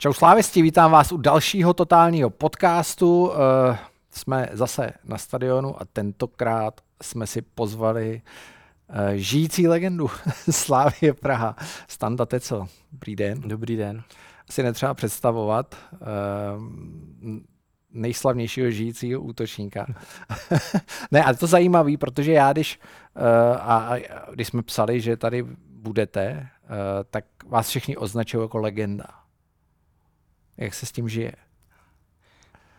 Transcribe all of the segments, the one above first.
Čau slávisti, vítám vás u dalšího totálního podcastu. Eh, jsme zase na stadionu a tentokrát jsme si pozvali eh, žijící legendu Slávě Praha, Standa Tecel. Dobrý den. Dobrý den. Asi netřeba představovat eh, nejslavnějšího žijícího útočníka. ne, ale to zajímavý, protože já, když, a, když jsme psali, že tady budete, tak vás všichni označují jako legenda. Jak se s tím žije?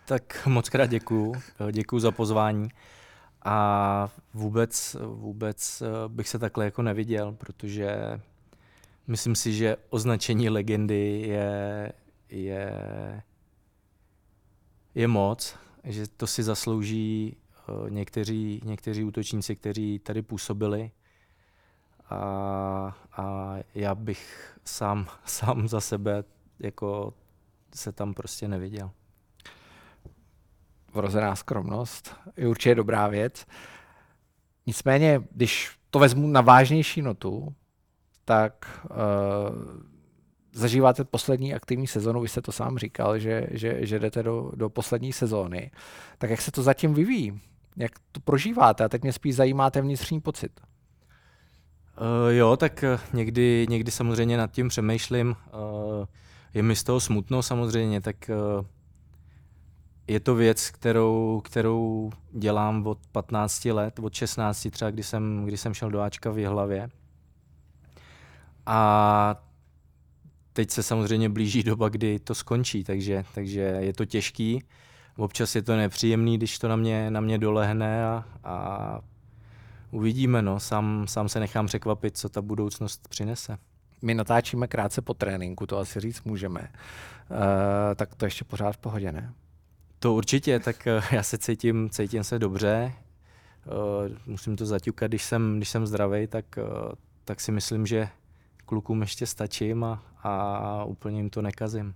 Tak moc krát děkuju. Děkuju za pozvání. A vůbec, vůbec bych se takhle jako neviděl, protože myslím si, že označení legendy je, je, je moc, že to si zaslouží eh, někteří, někteří útočníci, kteří tady působili. A, a já bych sám, sám za sebe jako se tam prostě neviděl. Vrozená skromnost je určitě dobrá věc. Nicméně, když to vezmu na vážnější notu, tak uh, zažíváte poslední aktivní sezonu, vy jste to sám říkal, že, že, že jdete do, do poslední sezóny. Tak jak se to zatím vyvíjí? Jak to prožíváte? A teď mě spíš zajímá ten vnitřní pocit. Uh, jo, tak někdy, někdy samozřejmě nad tím přemýšlím. Uh, je mi z toho smutno samozřejmě, tak eh, je to věc, kterou, kterou dělám od 15 let, od 16 třeba, kdy jsem, kdy jsem šel do Ačka v Jihlavě. A teď se samozřejmě blíží doba, kdy to skončí, takže, takže je to těžký. Občas je to nepříjemný, když to na mě, na mě dolehne a, a uvidíme. No. Sám, sám se nechám překvapit, co ta budoucnost přinese my natáčíme krátce po tréninku, to asi říct můžeme, uh, tak to ještě pořád v pohodě, ne? To určitě, tak uh, já se cítím, cítím se dobře, uh, musím to zaťukat, když jsem, když jsem zdravý, tak, uh, tak si myslím, že klukům ještě stačím a, a úplně jim to nekazím.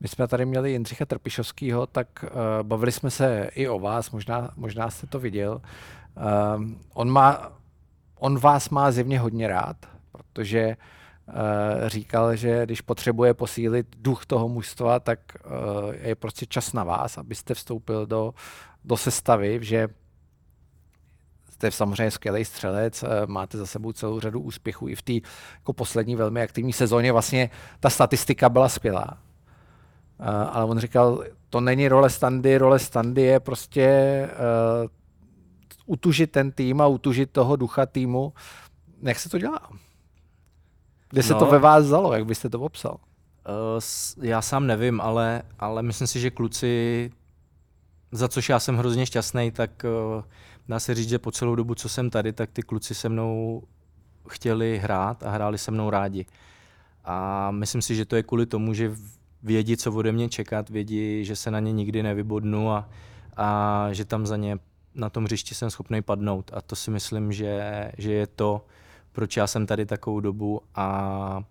My jsme tady měli Jindřicha Trpišovského, tak uh, bavili jsme se i o vás, možná, možná jste to viděl. Uh, on, má, on vás má zjevně hodně rád, protože Eh, říkal, že když potřebuje posílit duch toho mužstva, tak eh, je prostě čas na vás, abyste vstoupil do, do sestavy, že jste samozřejmě skvělý střelec, eh, máte za sebou celou řadu úspěchů i v té jako poslední velmi aktivní sezóně. Vlastně ta statistika byla skvělá. Ale on říkal, to není role standy, role standy je prostě uh, utužit ten tým a utužit toho ducha týmu. Jak se to dělá? Kde se no, to ve vás vzalo, jak byste to popsal? Uh, já sám nevím, ale, ale myslím si, že kluci, za což já jsem hrozně šťastný, tak uh, dá se říct, že po celou dobu, co jsem tady, tak ty kluci se mnou chtěli hrát a hráli se mnou rádi. A myslím si, že to je kvůli tomu, že vědí, co ode mě čekat, vědí, že se na ně nikdy nevybodnu a, a že tam za ně na tom hřišti jsem schopný padnout. A to si myslím, že, že je to, proč já jsem tady takovou dobu a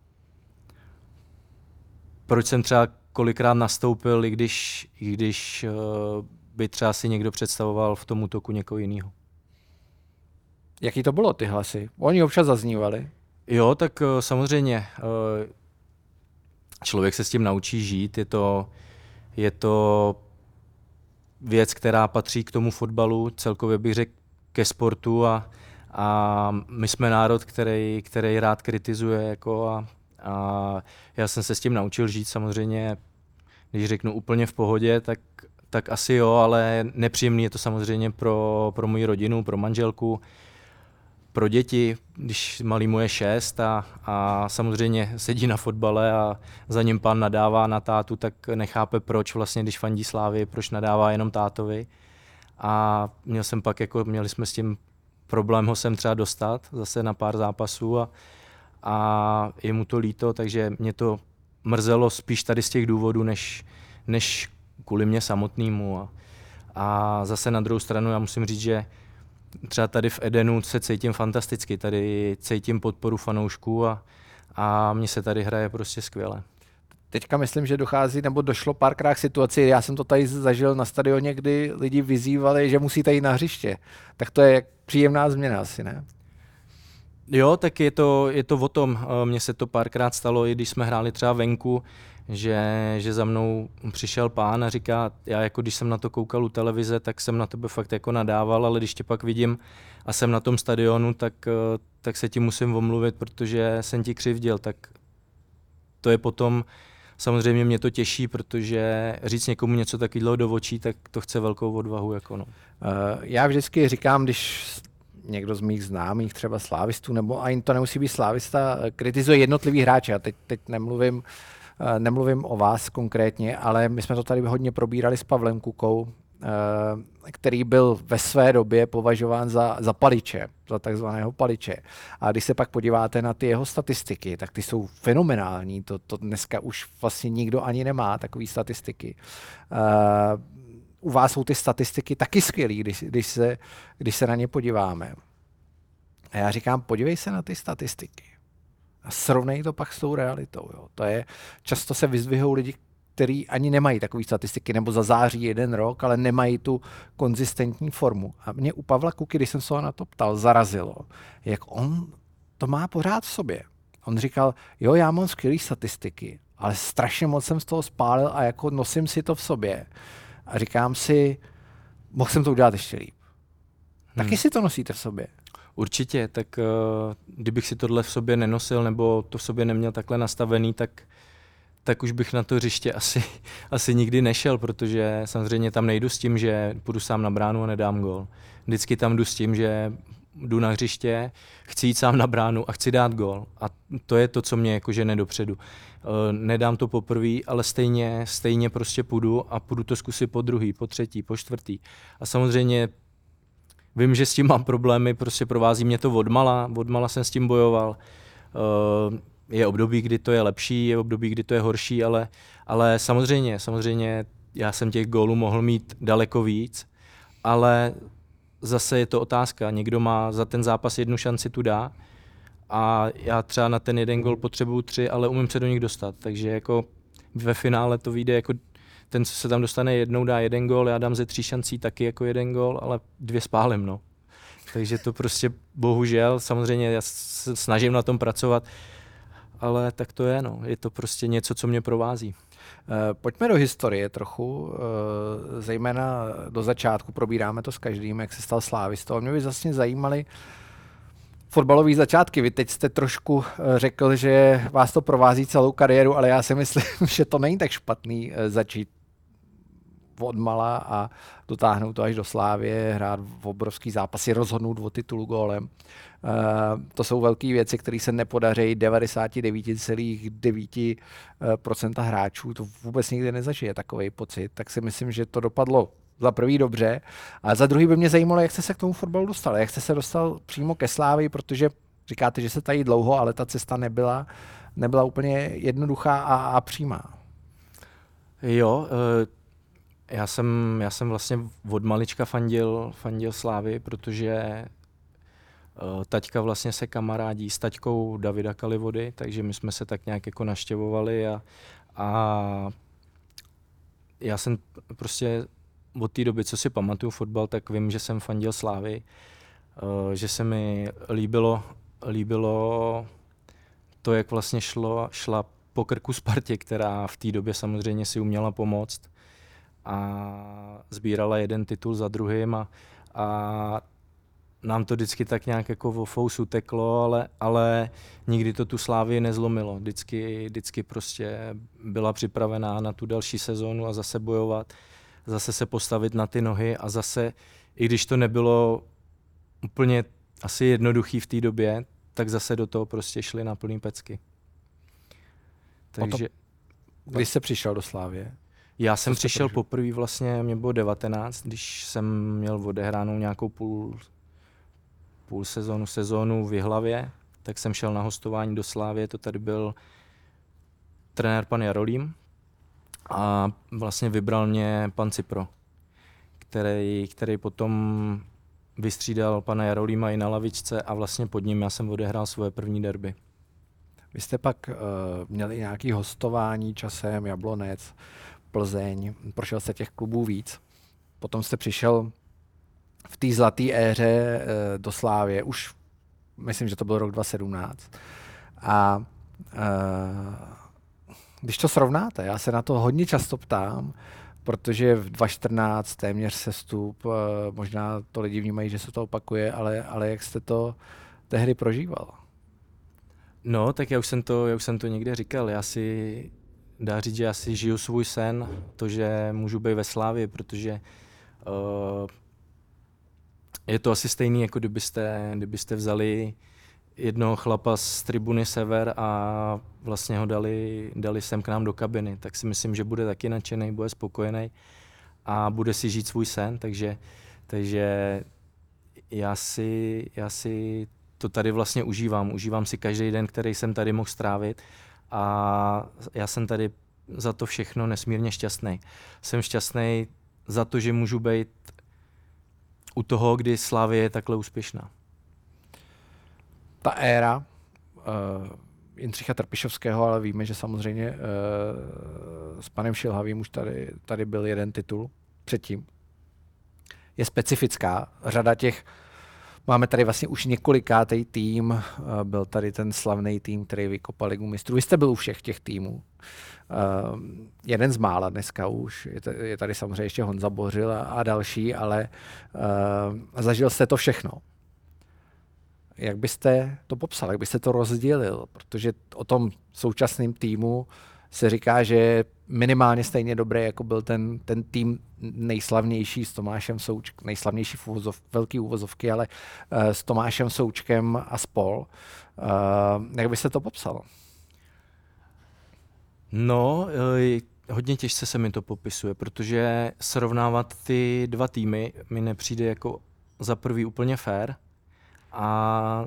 proč jsem třeba kolikrát nastoupil, i když, i když uh, by třeba si někdo představoval v tom útoku někoho jiného. Jaký to bylo ty hlasy? Oni občas zaznívali. Jo, tak uh, samozřejmě uh, člověk se s tím naučí žít, je to, je to věc, která patří k tomu fotbalu, celkově bych řekl ke sportu a, a my jsme národ, který, který rád kritizuje jako a, a já jsem se s tím naučil žít samozřejmě, když řeknu úplně v pohodě, tak, tak asi jo, ale nepříjemný je to samozřejmě pro, pro moji rodinu, pro manželku, pro děti, když malý mu je šest a, a samozřejmě sedí na fotbale a za ním pan nadává na tátu, tak nechápe proč vlastně, když fandí Slávy, proč nadává jenom tátovi. A měl jsem pak, jako měli jsme s tím problém ho sem třeba dostat zase na pár zápasů a, a je mu to líto, takže mě to mrzelo spíš tady z těch důvodů, než, než kvůli mě samotnému. A, a zase na druhou stranu já musím říct, že třeba tady v Edenu se cítím fantasticky, tady cítím podporu fanoušků a, a mně se tady hraje prostě skvěle. Teďka myslím, že dochází, nebo došlo párkrát k situaci, já jsem to tady zažil na stadioně, kdy lidi vyzývali, že musíte jít na hřiště. Tak to je příjemná změna asi, ne? Jo, tak je to, je to o tom. Eh, mně se to párkrát stalo, i když jsme hráli třeba venku, že, že za mnou přišel pán a říká, já jako když jsem na to koukal u televize, tak jsem na tebe fakt jako nadával, ale když tě pak vidím a jsem na tom stadionu, tak, eh, tak se ti musím omluvit, protože jsem ti křivděl, tak to je potom, samozřejmě mě to těší, protože říct někomu něco takového do očí, tak to chce velkou odvahu. Jako no. Eh, já vždycky říkám, když někdo z mých známých, třeba slávistů, nebo ani to nemusí být slávista, kritizuje jednotlivý hráče. A teď, teď nemluvím, eh, nemluvím o vás konkrétně, ale my jsme to tady hodně probírali s Pavlem Kukou, eh, který byl ve své době považován za, za paliče, za takzvaného paliče. A když se pak podíváte na ty jeho statistiky, tak ty jsou fenomenální. To, to dneska už vlastně nikdo ani nemá takové statistiky. Uh, u vás jsou ty statistiky taky skvělé, když, když, se, když se na ně podíváme. A já říkám, podívej se na ty statistiky a srovnej to pak s tou realitou. Jo. To je, často se vyzvihují lidi, kteří ani nemají takové statistiky, nebo za září jeden rok, ale nemají tu konzistentní formu. A mě u Pavla Kuky, když jsem se ho na to ptal, zarazilo, jak on to má pořád v sobě. On říkal, jo, já mám skvělé statistiky, ale strašně moc jsem z toho spálil a jako nosím si to v sobě a říkám si, mohl jsem to udělat ještě líp. Hmm. Taky si to nosíte v sobě. Určitě, tak uh, kdybych si tohle v sobě nenosil nebo to v sobě neměl takhle nastavený, tak, tak už bych na to hřiště asi, asi nikdy nešel, protože samozřejmě tam nejdu s tím, že půjdu sám na bránu a nedám gol. Vždycky tam jdu s tím, že jdu na hřiště, chci jít sám na bránu a chci dát gol. A to je to, co mě jako žene dopředu. Eh, nedám to poprvé, ale stejně, stejně prostě půjdu a půjdu to zkusit po druhý, po třetí, po čtvrtý. A samozřejmě vím, že s tím mám problémy, prostě provází mě to odmala, odmala jsem s tím bojoval. Eh, je období, kdy to je lepší, je období, kdy to je horší, ale, ale samozřejmě, samozřejmě já jsem těch gólů mohl mít daleko víc, ale zase je to otázka. Někdo má za ten zápas jednu šanci tu dá a já třeba na ten jeden gol potřebuju tři, ale umím se do nich dostat. Takže jako ve finále to vyjde jako ten, co se tam dostane jednou, dá jeden gol, já dám ze tří šancí taky jako jeden gol, ale dvě spálím, no. Takže to prostě bohužel, samozřejmě já se snažím na tom pracovat, ale tak to je, no. Je to prostě něco, co mě provází. Eh, pojďme do historie trochu, eh, zejména do začátku, probíráme to s každým, jak se stal slávistou. Mě by zase zajímaly fotbalové začátky. Vy teď jste trošku eh, řekl, že vás to provází celou kariéru, ale já si myslím, že to není tak špatný začít odmala a dotáhnout to až do Slávě, hrát v obrovský zápasy, rozhodnout o titulu gólem. Uh, to jsou velké věci, které se nepodaří 99,9% hráčů. To vůbec nikdy nezažije takový pocit. Tak si myslím, že to dopadlo za prvý dobře, a za druhý by mě zajímalo, jak jste se k tomu fotbalu dostal, jak jste se dostal přímo ke Slávii, protože říkáte, že se tady dlouho, ale ta cesta nebyla, nebyla úplně jednoduchá a, a přímá. Jo, uh já jsem, já jsem vlastně od malička fandil, fandil Slávy, protože uh, taťka vlastně se kamarádí s taťkou Davida Kalivody, takže my jsme se tak nějak jako naštěvovali a, a já jsem prostě od té doby, co si pamatuju fotbal, tak vím, že jsem fandil Slávy, uh, že se mi líbilo, líbilo to, jak vlastně šlo, šla po krku Spartě, která v té době samozřejmě si uměla pomoct a sbírala jeden titul za druhým a, a nám to vždycky tak nějak jako vo fousu teklo, ale, ale nikdy to tu Slávii nezlomilo. Vždycky, vždycky prostě byla připravená na tu další sezónu a zase bojovat, zase se postavit na ty nohy a zase, i když to nebylo úplně asi jednoduchý v té době, tak zase do toho prostě šli na plný pecky. Takže... Když jsi přišel do Slávě? Já jsem přišel poprvé vlastně, mě bylo 19, když jsem měl odehránou nějakou půl, půl sezónu, sezónu v Jihlavě, tak jsem šel na hostování do Slávě, to tady byl trenér pan Jarolím a vlastně vybral mě pan Cipro, který, který potom vystřídal pana Jarolíma i na lavičce a vlastně pod ním já jsem odehrál svoje první derby. Vy jste pak uh, měli nějaké hostování časem, Jablonec, Plzeň, prošel jste těch klubů víc. Potom jste přišel v té zlaté éře eh, do Slávě, už myslím, že to byl rok 2017. A uh, když to srovnáte, já se na to hodně často ptám, protože v 2014 téměř sestup, uh, možná to lidi vnímají, že se to opakuje, ale, ale jak jste to tehdy prožíval? No, tak já už jsem to, já už jsem to někde říkal. Já si, dá říct, že já si žiju svůj sen, to, že můžu být ve Slávě, protože uh, je to asi stejný, jako kdybyste, kdybyste vzali jednoho chlapa z tribuny Sever a vlastně ho dali, dali sem k nám do kabiny, tak si myslím, že bude taky nadšený, bude spokojený a bude si žít svůj sen, takže, takže já si, já si to tady vlastně užívám. Užívám si každý den, který jsem tady mohl strávit a já jsem tady za to všechno nesmírně šťastný. Jsem šťastný za to, že můžu být u toho, kdy Slávě je takhle úspěšná. Ta éra uh, Jindřicha Trpišovského, ale víme, že samozřejmě uh, s panem Šilhavým už tady, tady byl jeden titul předtím. Je specifická. Řada těch Máme tady vlastně už několikátý tým, uh, byl tady ten slavný tým, který vykopal ligu mistrů. Vy jste byl u všech těch týmů. Uh, jeden z mála dneska už, je, tady samozřejmě ještě Honza Bořil a, a další, ale uh, zažil jste to všechno. Jak byste to popsal, jak byste to rozdělil? Protože o tom současném týmu se říká, že je minimálně stejně dobrý, jako byl ten, ten tým nejslavnější s Tomášem Součkem, nejslavnější v uvozov, velký úvozovky, ale uh, s Tomášem Součkem a spol. Uh, jak byste to popsal? No, eh, hodně těžce se mi to popisuje, protože srovnávat ty dva týmy mi nepřijde jako za prvý úplně fair a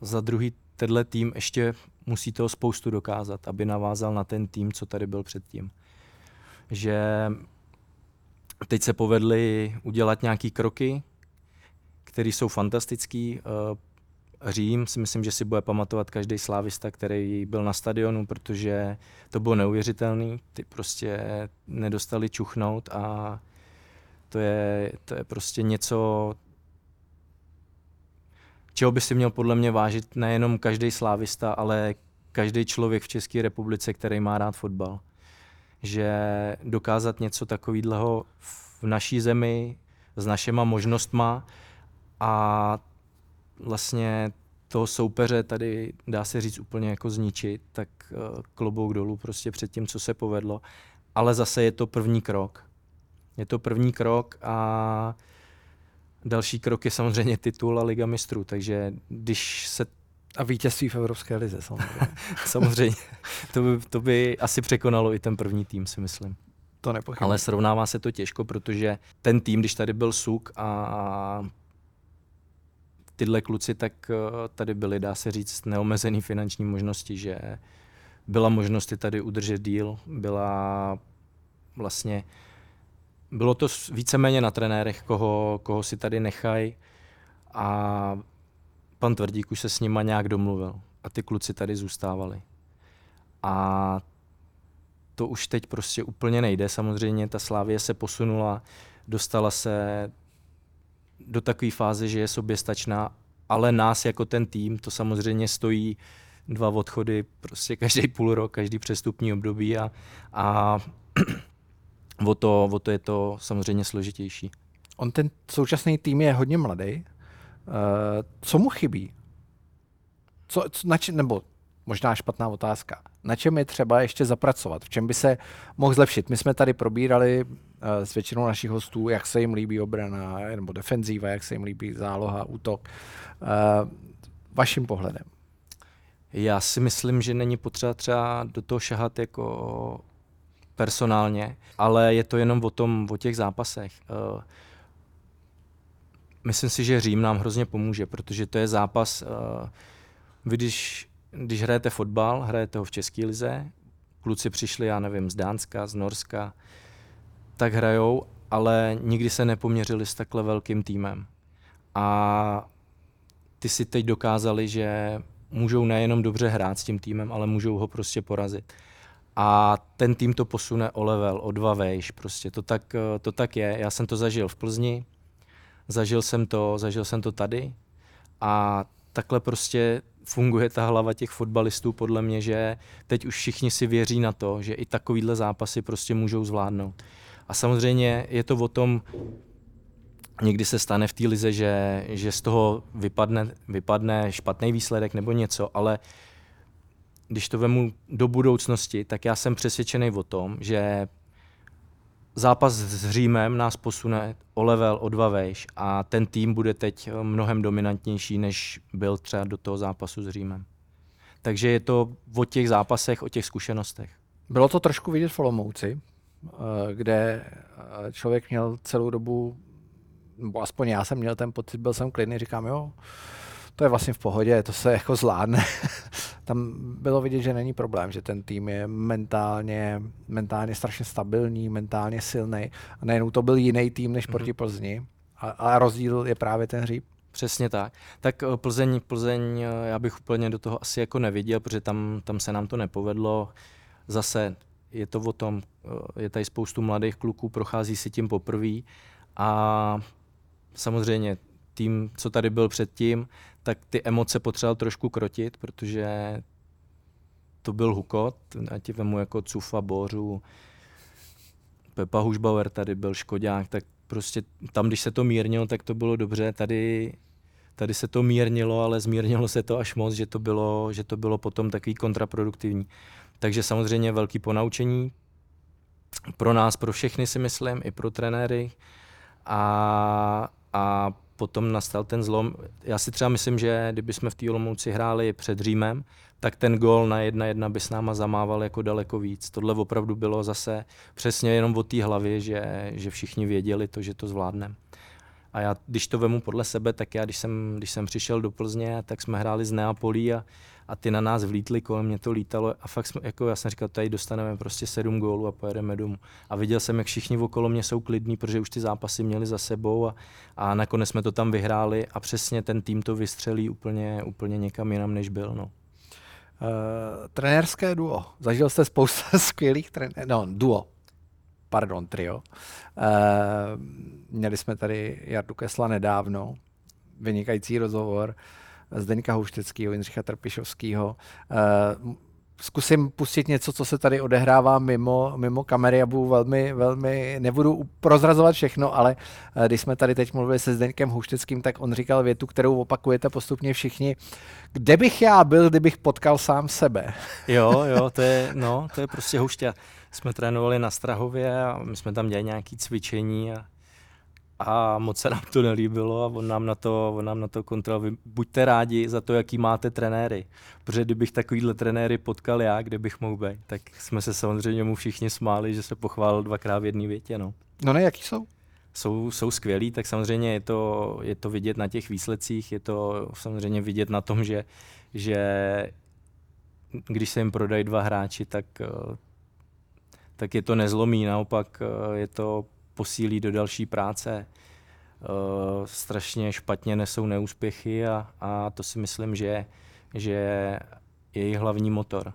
za druhý tenhle tým ještě musí toho spoustu dokázat, aby navázal na ten tým, co tady byl předtím. Že teď se povedly udělat nějaký kroky, které jsou fantastický. Eh, Řím si myslím, že si bude pamatovat každý slávista, který byl na stadionu, protože to bylo neuvěřitelný. Ty prostě nedostali čuchnout a to je, to je prostě něco, čeho by si měl podle mě vážit nejenom každý slávista, ale každý člověk v České republice, který má rád fotbal. Že dokázat něco takového v naší zemi s našima možnostma a vlastně toho soupeře tady dá se říct úplně jako zničit, tak uh, klobouk dolů prostě před tím, co se povedlo. Ale zase je to první krok. Je to první krok a další krok je samozřejmě titul a Liga mistrů, takže když se a vítězství v Evropské lize, samozřejmě. samozřejmě. To by, to by asi překonalo i ten první tým, si myslím. To nepochybuji. Ale srovnává se to těžko, protože ten tým, když tady byl Suk a tyhle kluci, tak eh, tady byly, dá se říct, neomezený finanční možnosti, že byla možnost je tady udržet díl, byla vlastně, bylo to víceméně na trenérech, koho, koho si tady nechají a pan Tvrdík už se s nima nějak domluvil a ty kluci tady zůstávali. A to už teď prostě úplně nejde. Samozřejmě ta Slávie se posunula, dostala se do takové fáze, že je soběstačná, ale nás jako ten tým to samozřejmě stojí dva odchody prostě každý půl rok, každý přestupní období a, a o, to, o to je to samozřejmě složitější. On ten současný tým je hodně mladý, Uh, co mu chybí? Co, co, na či, nebo možná špatná otázka. Na čem je třeba ještě zapracovat? V čem by se mohl zlepšit? My jsme tady probírali uh, s většinou našich hostů, jak se jim líbí obrana nebo defenzíva, jak se jim líbí záloha, útok. Uh, vaším pohledem. Já si myslím, že není potřeba třeba do toho šahat jako personálně, ale je to jenom o tom, o těch zápasech. Uh, myslím si, že Řím nám hrozně pomůže, protože to je zápas, uh, vy když, když hrajete fotbal, hrajete ho v České lize, kluci přišli, já nevím, z Dánska, z Norska, tak hrajou, ale nikdy se nepoměřili s takhle velkým týmem. A ty si teď dokázali, že můžou nejenom dobře hrát s tím týmem, ale můžou ho prostě porazit. A ten tým to posune o level, o dva vejš, prostě to tak, to tak je. Já jsem to zažil v Plzni, Zažil jsem to, zažil jsem to tady a takhle prostě funguje ta hlava těch fotbalistů podle mě, že teď už všichni si věří na to, že i takovýhle zápasy prostě můžou zvládnout. A samozřejmě je to o tom, někdy se stane v té lize, že, že z toho vypadne, vypadne špatný výsledek nebo něco, ale když to vemu do budoucnosti, tak já jsem přesvědčený o tom, že zápas s Římem nás posune o level, o dva vejš a ten tým bude teď mnohem dominantnější, než byl třeba do toho zápasu s Římem. Takže je to o těch zápasech, o těch zkušenostech. Bylo to trošku vidět v Olomouci, eh, kde eh, člověk měl celou dobu, nebo aspoň já jsem měl ten pocit, byl jsem klidný, říkám, jo, to je vlastně v pohodě, to se jako zvládne. Tam bylo vidět, že není problém, že ten tým je mentálně, mentálně strašně stabilní, mentálně silný. A nejenom to byl jiný tým než proti mhm. Plzni, a, a rozdíl je právě ten hříb. Přesně tak. Tak eh, Plzeň, Plzeň, eh, já bych úplně do toho asi jako neviděl, protože tam, tam se nám to nepovedlo. Zase je to o tom, eh, je tady spoustu mladých kluků, prochází si tím poprvé a samozřejmě tým, co tady byl předtím, tak ty emoce potřeboval trošku krotit, protože to byl hukot, já ti vemu jako Cufa, Bořu, Pepa Hušbauer tady byl Škodák, tak prostě tam, když se to mírnilo, tak to bylo dobře, tady, tady se to mírnilo, ale zmírnilo se to až moc, že to bylo, že to bylo potom takový kontraproduktivní. Takže samozřejmě velký ponaučení pro nás, pro všechny si myslím, i pro trenéry. A, a potom nastal ten zlom. Já si třeba myslím, že kdyby jsme v té Olomouci hráli před Římem, tak ten gol na jedna jedna by s náma zamával jako daleko víc. Tohle opravdu bylo zase přesně jenom o té hlavě, že, že všichni věděli to, že to zvládneme. A já, když to vemu podle sebe, tak já, když jsem, když jsem přišel do Plzně, tak jsme hráli z Neapolí a, a ty na nás vlítli, kolem mě to lítalo a fakt jsme, jako já jsem říkal, tady dostaneme prostě sedm gólů a pojedeme domů. A viděl jsem, jak všichni okolo mě jsou klidní, protože už ty zápasy měli za sebou a, a nakonec jsme to tam vyhráli a přesně ten tým to vystřelí úplně, úplně někam jinam, než byl. No. Uh, trenérské duo. Zažil jste spoustu skvělých trenérů, no duo, pardon, trio. Uh, měli jsme tady Jardu Kesla nedávno, vynikající rozhovor. Zdeňka Houšteckého, Jindřicha Trpišovského. Uh, zkusím pustit něco, co se tady odehrává mimo, mimo kamery a budu velmi, velmi, nebudu prozrazovat všechno, ale uh, když jsme tady teď mluvili se Zdeňkem Houšteckým, tak on říkal větu, kterou opakujete postupně všichni. Kde bych já byl, kdybych potkal sám sebe? Jo, jo, to je, no, to je prostě Houšťa. Jsme trénovali na Strahově a my jsme tam dělali nějaké cvičení a a moc se nám to nelíbilo a on nám na to, on nám na to kontrol. buďte rádi za to, jaký máte trenéry. Protože kdybych takovýhle trenéry potkal já, kde bych mohl být, tak jsme se samozřejmě mu všichni smáli, že se pochválil dvakrát v jedné větě. No. no ne, jaký jsou? Jsou, jsou skvělí, tak samozřejmě je to, je to vidět na těch výsledcích, je to samozřejmě vidět na tom, že, že když se jim prodají dva hráči, tak, tak je to nezlomí, naopak je to posílí do další práce. Uh, strašně špatně nesou neúspěchy a, a to si myslím, že, že je jejich hlavní motor.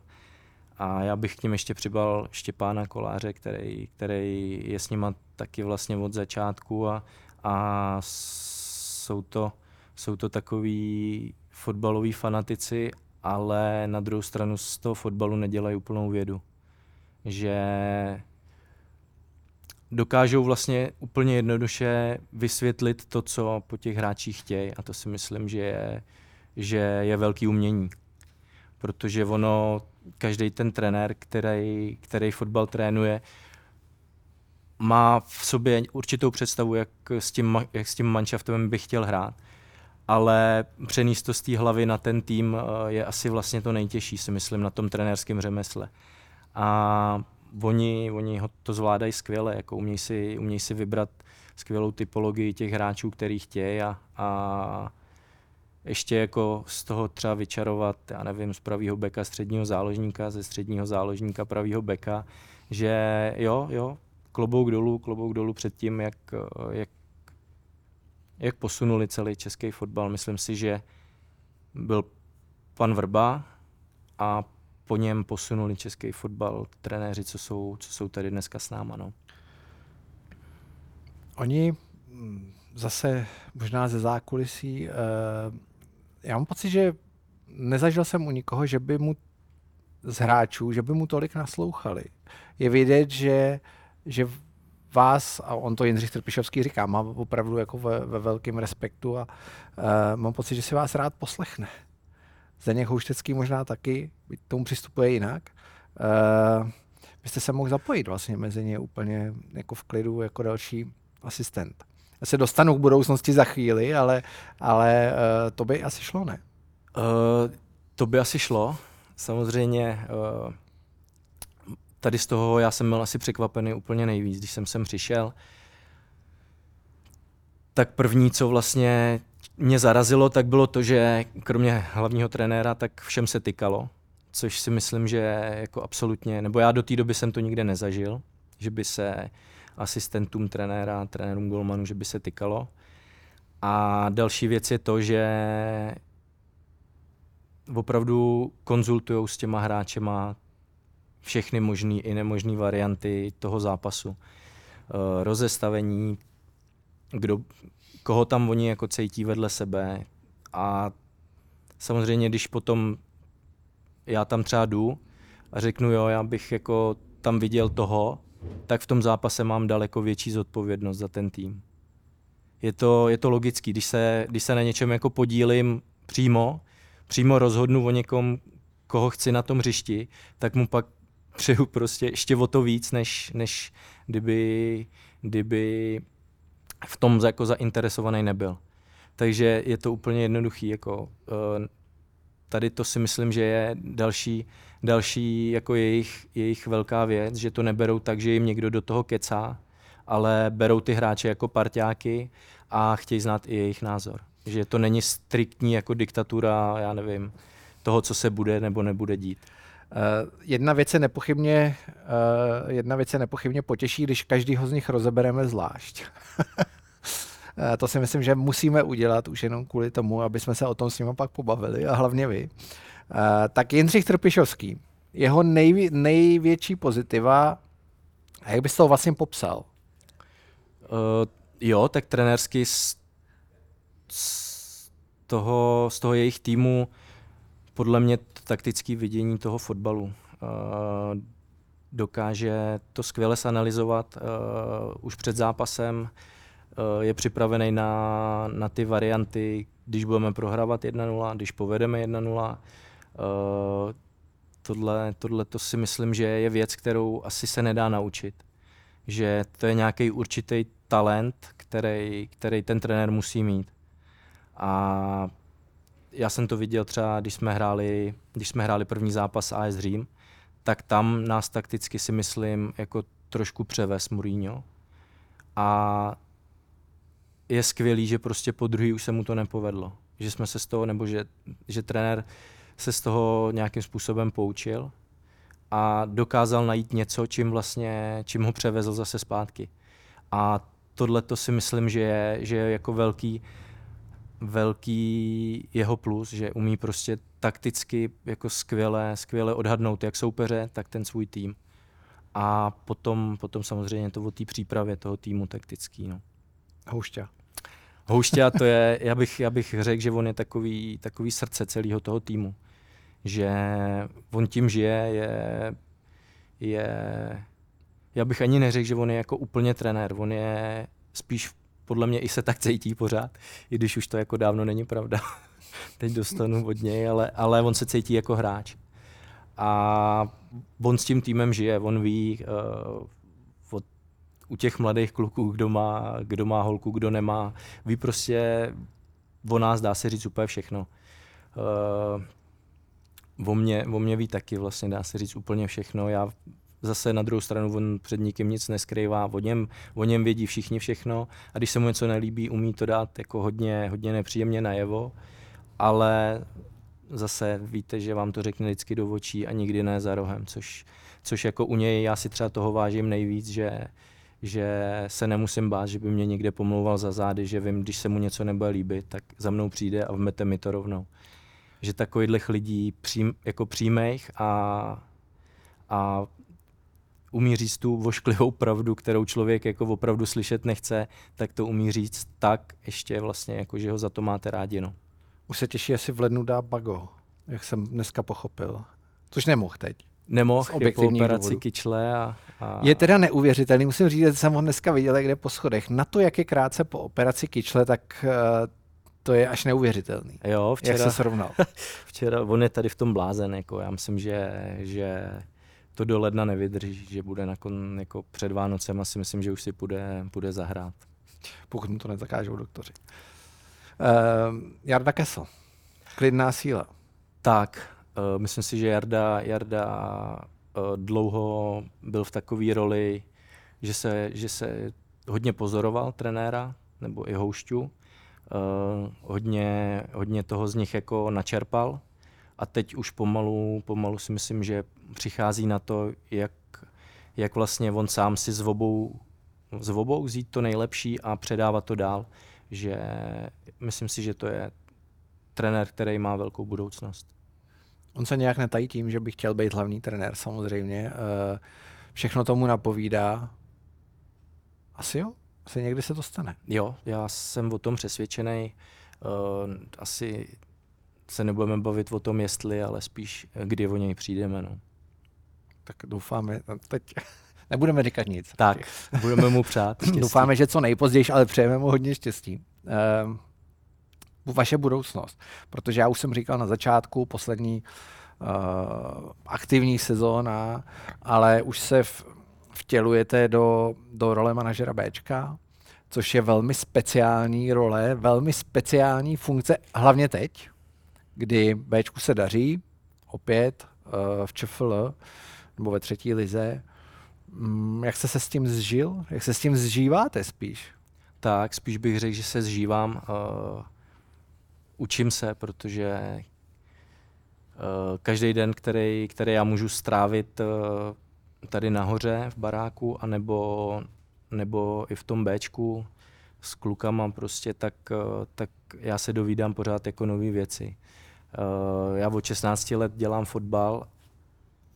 A já bych k ním ještě přibal Štěpána Koláře, který, který je s nima taky vlastně od začátku a, a jsou to, jsou to takový fotbaloví fanatici, ale na druhou stranu z toho fotbalu nedělají úplnou vědu. Že dokážou vlastně úplně jednoduše vysvětlit to, co po těch hráčích chtějí a to si myslím, že je, že je velký umění. Protože ono, každý ten trenér, který, který fotbal trénuje, má v sobě určitou představu, jak s tím, jak s tím manšaftem by chtěl hrát. Ale přenést to z té hlavy na ten tým eh, je asi vlastně to nejtěžší, si myslím, na tom trenérském řemesle. A oni, oni ho to zvládají skvěle, jako umějí si, umějí si vybrat skvělou typologii těch hráčů, který chtějí a, a ještě jako z toho třeba vyčarovat, já nevím, z pravého beka středního záložníka, ze středního záložníka pravého beka, že jo, jo, klobouk dolů, klobouk dolů před tím, jak, jak, jak posunuli celý český fotbal. Myslím si, že byl pan Vrba a po něm posunuli český fotbal trenéři, co jsou, co jsou tady dneska s náma. No. Oni mm, zase možná ze zákulisí eh, já mám pocit, že nezažil jsem u nikoho, že by mu z hráčů, že by mu tolik naslouchali. Je vidět, že, že vás, a on to Jindřich Trpišovský říká, má opravdu jako ve, ve velkém respektu a uh, mám pocit, že si vás rád poslechne. Zdeněk Houštecký možná taky, tomu přistupuje jinak. Uh, byste se mohl zapojit vlastně mezi ně úplně jako v klidu, jako další asistent. Já se dostanu k budoucnosti za chvíli, ale, ale uh, to by asi šlo, ne? Uh, to by asi šlo. Samozřejmě uh, tady z toho já jsem byl asi překvapený úplně nejvíc, když jsem sem přišel. Tak první, co vlastně mě zarazilo, tak bylo to, že kromě hlavního trenéra, tak všem se tykalo, což si myslím, že jako absolutně, nebo já do té doby jsem to nikde nezažil, že by se asistentům trenéra, trenérům golmanů, že by se tykalo. A další věc je to, že opravdu konzultují s těma hráčema všechny možné i nemožné varianty toho zápasu. Uh, rozestavení, kdo, koho tam oni jako cítí vedle sebe a samozřejmě, když potom já tam třeba jdu a řeknu, jo, já bych jako tam viděl toho, tak v tom zápase mám daleko větší zodpovědnost za ten tým. Je to, je to logický, když se, když se na něčem jako podílím přímo, přímo rozhodnu o někom, koho chci na tom hřišti, tak mu pak přeju prostě ještě o to víc, než, než kdyby, kdyby v tom jako zainteresovaný nebyl. Takže je to úplně jednoduchý. Jako, eh, tady to si myslím, že je další, další jako jejich, jejich velká věc, že to neberou tak, že jim někdo do toho kecá, ale berou ty hráče jako parťáky a chtějí znát i jejich názor. Že to není striktní jako diktatura, já nevím, toho, co se bude nebo nebude dít. Uh, jedna věc je nepochybně, uh, jedna věc je nepochybně potěší, když každýho z nich rozebereme zvlášť. uh, to si myslím, že musíme udělat už jenom kvůli tomu, aby jsme se o tom s ním pak pobavili a hlavně vy. Tak Jindřich Trpišovský, jeho nejvě- největší pozitiva, a jak bys to vlastně popsal? Uh, jo, tak trenérsky z, z, toho, z toho jejich týmu podle mě taktické vidění toho fotbalu. Uh, dokáže to skvěle sanalizovat uh, už před zápasem, uh, je připravený na, na ty varianty, když budeme prohrávat 1-0, když povedeme 1-0. Uh, tohle, tohle to si myslím, že je věc, kterou asi se nedá naučit. Že to je nějaký určitý talent, který, který ten trenér musí mít. A já jsem to viděl třeba, když jsme hráli, když jsme hráli první zápas AS Řím, tak tam nás takticky si myslím jako trošku převez Mourinho. A je skvělý, že prostě po druhý už se mu to nepovedlo. Že jsme se z toho, nebo že, že trenér se z toho nějakým způsobem poučil a dokázal najít něco, čím vlastně, čím ho převezl zase zpátky. A tohle to si myslím, že je, že je jako velký, velký jeho plus, že umí prostě takticky jako skvěle, skvěle odhadnout jak soupeře, tak ten svůj tým. A potom, potom samozřejmě to o té přípravě toho týmu taktický. No. Houšťa. Houšťa to je, já bych, já bych řekl, že on je takový, takový srdce celého toho týmu. Že on tím žije, je, je, já bych ani neřekl, že on je jako úplně trenér, on je spíš podle mě i se tak cítí pořád, i když už to jako dávno není pravda. Teď dostanu od něj, ale, ale on se cítí jako hráč. A on s tím týmem žije, on ví uh, od, u těch mladých kluků, kdo má, kdo má holku, kdo nemá, ví prostě o nás dá se říct úplně všechno. Uh, o, mě, o mě ví taky vlastně, dá se říct úplně všechno. Já zase na druhou stranu on před nikým nic neskrývá, o něm, o něm vědí všichni všechno a když se mu něco nelíbí, umí to dát jako hodně, hodně nepříjemně najevo, ale zase víte, že vám to řekne vždycky do očí a nikdy ne za rohem, což, což jako u něj já si třeba toho vážím nejvíc, že, že se nemusím bát, že by mě někde pomlouval za zády, že vím, když se mu něco nebude líbit, tak za mnou přijde a vmete mi to rovnou. Že takových lidí přím, jako přímých a, a umí říct tu vošklivou pravdu, kterou člověk jako opravdu slyšet nechce, tak to umí říct tak ještě vlastně, jako že ho za to máte rádi. No. Už se těší, jestli v lednu dá Bago, jak jsem dneska pochopil. Což nemohl teď. Nemohl, je po operaci důvodu. kyčle. A, a... Je teda neuvěřitelný, musím říct, že jsem ho dneska viděl kde po schodech. Na to, jak je krátce po operaci kyčle, tak uh, to je až neuvěřitelný. Jo, včera, jak se srovnal? včera, on je tady v tom blázen, jako já myslím, že, že to do ledna nevydrží, že bude nakon, jako před Vánocem asi myslím, že už si půjde, půjde zahrát. Pokud mu to nezakážou doktoři. Uh, Jarda Kessel, klidná síla. Tak, uh, myslím si, že Jarda, Jarda uh, dlouho byl v takové roli, že se, že se hodně pozoroval trenéra nebo i houšťu. Uh, hodně, hodně toho z nich jako načerpal a teď už pomalu, pomalu si myslím, že přichází na to, jak, jak vlastně on sám si s obou, s obou vzít to nejlepší a předávat to dál. Že myslím si, že to je trenér, který má velkou budoucnost. On se nějak netají tím, že by chtěl být hlavní trenér, samozřejmě. Eh, všechno tomu napovídá. Asi jo? Asi někdy se to stane. Jo, já jsem o tom přesvědčený. Eh, asi se nebudeme bavit o tom, jestli, ale spíš, kdy o něj přijdeme. No. Tak doufáme, no, teď nebudeme říkat nic. Tak, budeme mu přát štěstí. Doufáme, že co nejpozději, ale přejeme mu hodně štěstí. Uh, vaše budoucnost, protože já už jsem říkal na začátku, poslední uh, aktivní sezóna, ale už se v, vtělujete do, do role manažera Bčka, což je velmi speciální role, velmi speciální funkce, hlavně teď, kdy Bčku se daří, opět uh, v ČFL, nebo ve třetí lize. Um, jak jste se s tím zžil? Jak se s tím zžíváte spíš? Tak, spíš bych řekl, že se zžívám. Uh, učím se, protože uh, každý den, který, který já můžu strávit uh, tady nahoře v baráku, anebo, nebo i v tom Bčku s klukama prostě, tak, uh, tak já se dovídám pořád jako nové věci. Uh, já od 16 let dělám fotbal,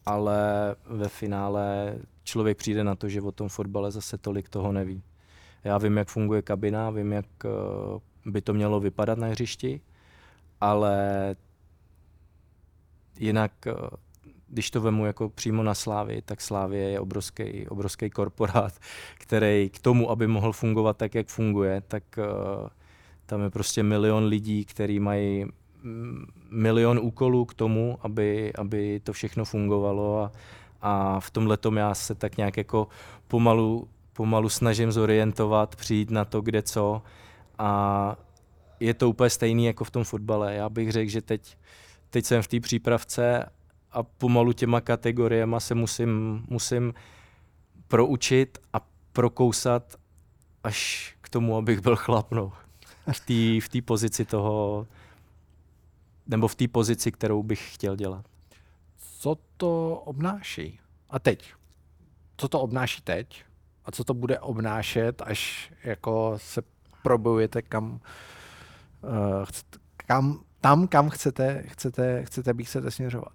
ale ve finále člověk přijde na to, že o tom fotbale zase tolik toho neví. Já vím, jak funguje kabina, vím, jak uh, by to mělo vypadat na hřišti, ale jinak, uh, když to vemu jako přímo na Slávy, tak Slávě je obrovský, obrovský korporát, který k tomu, aby mohl fungovat tak, jak funguje, tak tam je prostě milion lidí, kteří mají milion úkolů k tomu, aby, aby to všechno fungovalo a, a v tomhle já se tak nějak jako pomalu, pomalu snažím zorientovat, přijít na to, kde co a je to úplně stejný jako v tom fotbale. Já bych řekl, že teď, teď jsem v té přípravce a pomalu těma kategoriemi se musím, musím proučit a prokousat až k tomu, abych byl chlapnou. V té v pozici toho, nebo v té pozici, kterou bych chtěl dělat. Co to obnáší? A teď? Co to obnáší teď? A co to bude obnášet, až jako se probujete kam, uh, kam tam, kam chcete, chcete, chcete být, chcete směřovat?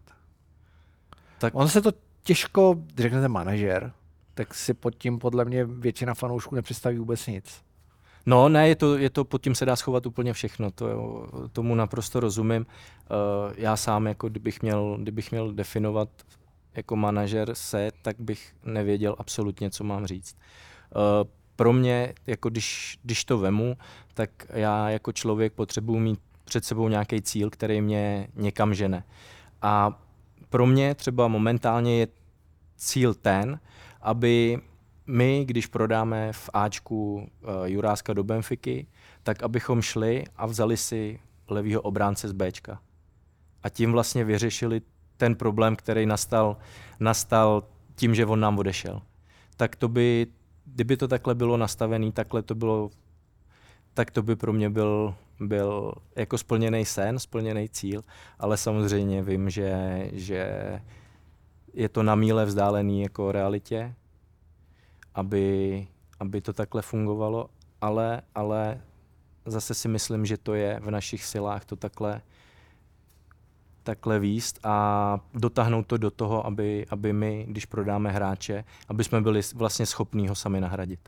Tak. On se to těžko, řeknete manažer, tak si pod tím podle mě většina fanoušků nepředstaví vůbec nic. No ne, je to, je to, pod tím se dá schovat úplně všechno, to, tomu naprosto rozumím. Uh, já sám, jako kdybych měl, kdybych měl definovat jako manažer se, tak bych nevěděl absolutně, co mám říct. Uh, pro mě, jako když, když to vemu, tak já jako člověk potřebuji mít před sebou nějaký cíl, který mě někam žene. A pro mě třeba momentálně je cíl ten, aby my, když prodáme v Ačku uh, Juráska do Benfiky, tak abychom šli a vzali si levýho obránce z Bčka. A tím vlastně vyřešili ten problém, který nastal, nastal tím, že on nám odešel. Tak to by, kdyby to takhle bylo nastavené, takhle to bylo, tak to by pro mě byl, byl jako splněný sen, splněný cíl, ale samozřejmě vím, že, že je to na míle vzdálený jako realitě, aby, aby to takhle fungovalo, ale, ale zase si myslím, že to je v našich silách to takhle, takhle výst a dotáhnout to do toho, aby, aby my, když prodáme hráče, aby jsme byli vlastně schopní ho sami nahradit.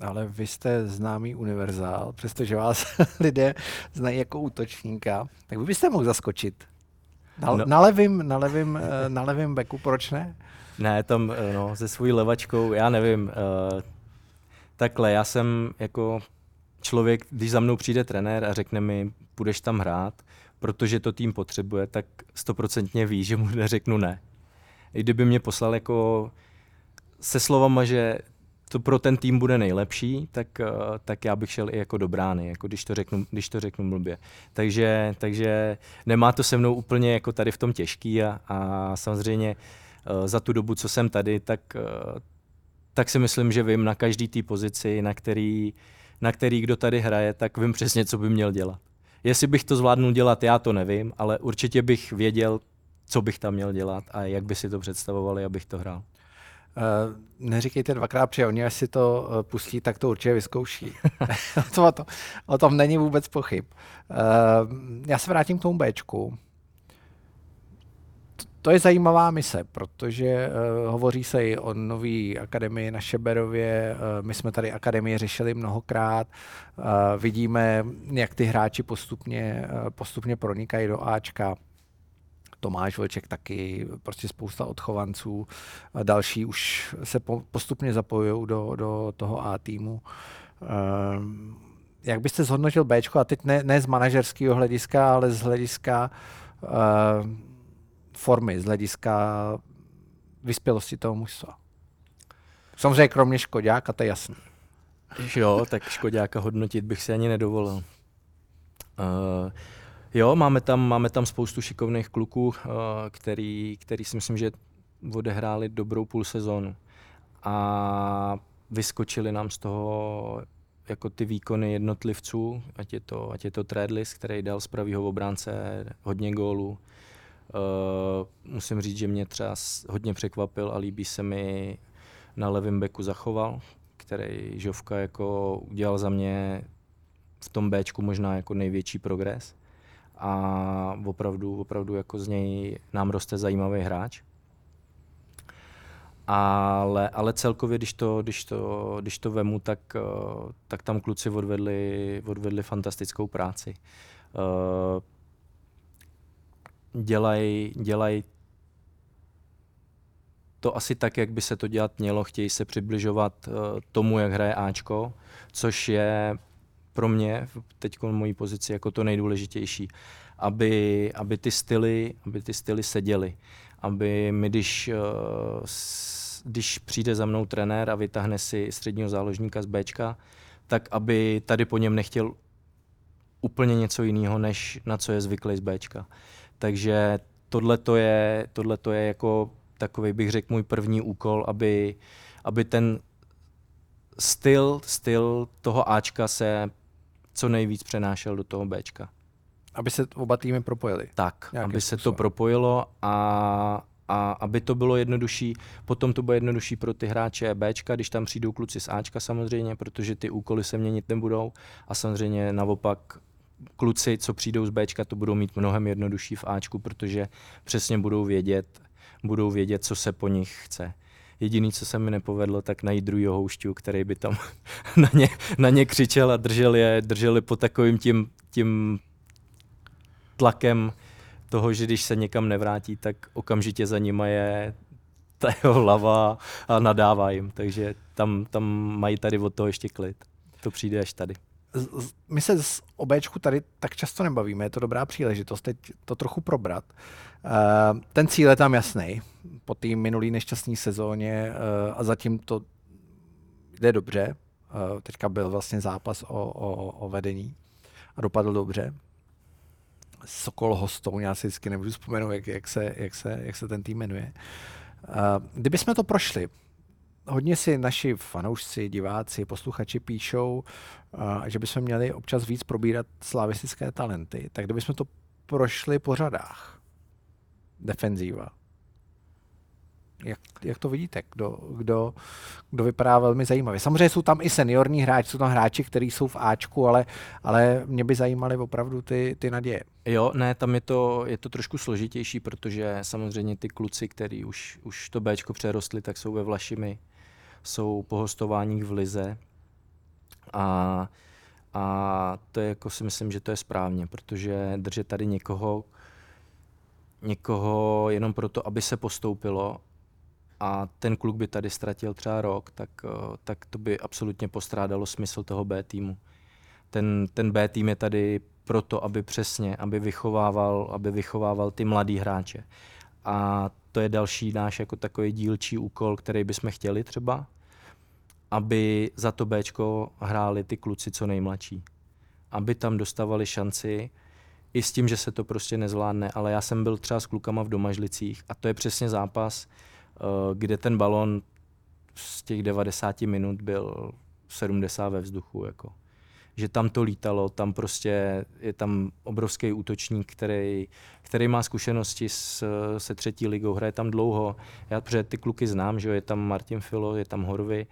ale vy jste známý univerzál, přestože vás lidé znají jako útočníka, tak vy byste mohl zaskočit. Na, no. na, levým, na, levým, eh, na levým beku, proč ne? Ne, tam eh, no, se svojí levačkou, já nevím. Uh, takhle, já jsem jako člověk, když za mnou přijde trenér a řekne mi, půjdeš tam hrát, protože to tým potřebuje, tak stoprocentně ví, že mu neřeknu ne. I kdyby mě poslal jako se slovama, že to pro ten tým bude nejlepší, tak, eh, tak já bych šel i jako do brány, jako když to řeknu, když to řeknu blbě. Takže, takže nemá to se mnou úplně jako tady v tom těžký a, a samozřejmě uh, za tu dobu, co jsem tady, tak, uh, tak si myslím, že vím na každý té pozici, na který, na který kdo tady hraje, tak vím přesně, co by měl dělat. Jestli bych to zvládnul dělat, já to nevím, ale určitě bych věděl, co bych tam měl dělat a jak by si to představovali, abych to hrál. Uh, neříkejte dvakrát, protože oni, až si to uh, pustí, tak to určitě vyzkouší. o, to, o tom není vůbec pochyb. Uh, já se vrátím k tomu Bčku. To je zajímavá mise, protože uh, hovoří se i o nové akademii na Šeberově. Uh, my jsme tady akademii řešili mnohokrát. Uh, vidíme, jak ty hráči postupně, uh, postupně pronikají do Ačka. Tomáš Vlček taky, prostě spousta odchovanců. A další už se po, postupně zapojují do, do toho A týmu. Um, jak byste zhodnotil B, a teď ne, ne z manažerského hlediska, ale z hlediska uh, formy, z hlediska vyspělosti toho mužstva? Samozřejmě kromě Škodáka, to je jasný. Jo, tak Škodáka hodnotit bych si ani nedovolil. Uh, Jo, máme tam, máme tam spoustu šikovných kluků, eh, který, který si myslím, že odehráli dobrou půl sezónu. A vyskočili nám z toho jako ty výkony jednotlivců, ať je to, ať je to Tradlis, který dal z pravýho obránce hodně gólů. Uh, musím říct, že mě třeba hodně překvapil a líbí se mi na levém beku zachoval, který Žovka jako udělal za mě v tom Bčku možná jako největší progres a opravdu, opravdu jako z něj nám roste zajímavý hráč. Ale, ale celkově, když to, když to, když to vemu, tak, eh, tak tam kluci odvedli, odvedli fantastickou práci. Eh, dělají dělaj to asi tak, jak by se to dělat mělo. Chtějí se přibližovat eh, tomu, jak hraje Ačko, což je pro mě teď v mojí pozici jako to nejdůležitější, aby, aby, ty styly, aby ty styly seděly. Aby mi, když, eh, když přijde za mnou trenér a vytáhne si středního záložníka z Bčka, tak aby tady po něm nechtěl úplně něco jiného, než na co je zvyklý z Bčka. Takže tohle to je, tohleto je jako takový, bych řekl, můj první úkol, aby, aby ten styl, styl toho Ačka se co nejvíc přenášel do toho Bčka. Aby se oba týmy propojily. Tak, aby způsobem. se to propojilo a, a aby to bylo jednodušší, potom to bude jednodušší pro ty hráče Bčka, když tam přijdou kluci z Ačka samozřejmě, protože ty úkoly se měnit nebudou a samozřejmě naopak kluci, co přijdou z Bčka, to budou mít mnohem jednodušší v Ačku, protože přesně budou vědět, budou vědět, co se po nich chce. Jediný, co se mi nepovedlo, tak najít druhého houšťu, který by tam na ně, na ně křičel a držel je, drželi pod takovým tím, tím tlakem toho, že když se někam nevrátí, tak okamžitě za nima je ta jeho hlava a nadává jim. Takže tam, tam mají tady od toho ještě klid. To přijde až tady. My se z obéčku tady tak často nebavíme, je to dobrá příležitost teď to trochu probrat. Uh, ten cíl je tam jasný po té minulý nešťastné sezóně uh, a zatím to jde dobře. Uh, teďka byl vlastně zápas o, o, o vedení a dopadl dobře. Sokol Hostou, já si vždycky nemůžu vzpomenout, jak, jak, se, jak, se, jak se ten tým jmenuje. Kdybychom to prošli, hodně si naši fanoušci, diváci, posluchači píšou, uh, že bychom měli občas víc probírat slavistické talenty. Tak kdybychom to prošli po řadách, defenzíva, jak, jak to vidíte? Kdo, kdo, kdo vypadá velmi zajímavě? Samozřejmě jsou tam i seniorní hráči, jsou tam hráči, kteří jsou v Ačku, ale, ale mě by zajímaly opravdu ty, ty naděje. Jo, ne, tam je to, je to trošku složitější, protože samozřejmě ty kluci, kteří už, už to Bčko přerostli, tak jsou ve Vlašimi, jsou po hostováních v Lize A, a to je jako si myslím, že to je správně, protože držet tady někoho, někoho jenom proto, aby se postoupilo a ten kluk by tady ztratil třeba rok, tak, eh, tak to by absolutně postrádalo smysl toho B týmu. Ten, ten B tým je tady proto, aby přesně, aby vychovával, aby vychovával ty mladý hráče. A to je další náš jako takový dílčí úkol, který bychom chtěli třeba, aby za to Bčko hráli ty kluci co nejmladší. Aby tam dostávali šanci, i s tím, že se to prostě nezvládne, ale já jsem byl třeba s klukama v Domažlicích a to je přesně zápas, eh, kde ten balon z těch 90 minut byl 70 ve vzduchu. Jako že tam to lítalo, tam prostě je tam obrovský útočník, který, který má zkušenosti s, se třetí ligou, hraje tam dlouho. Já protože ty kluky znám, že je tam Martin Filo, je tam Horvy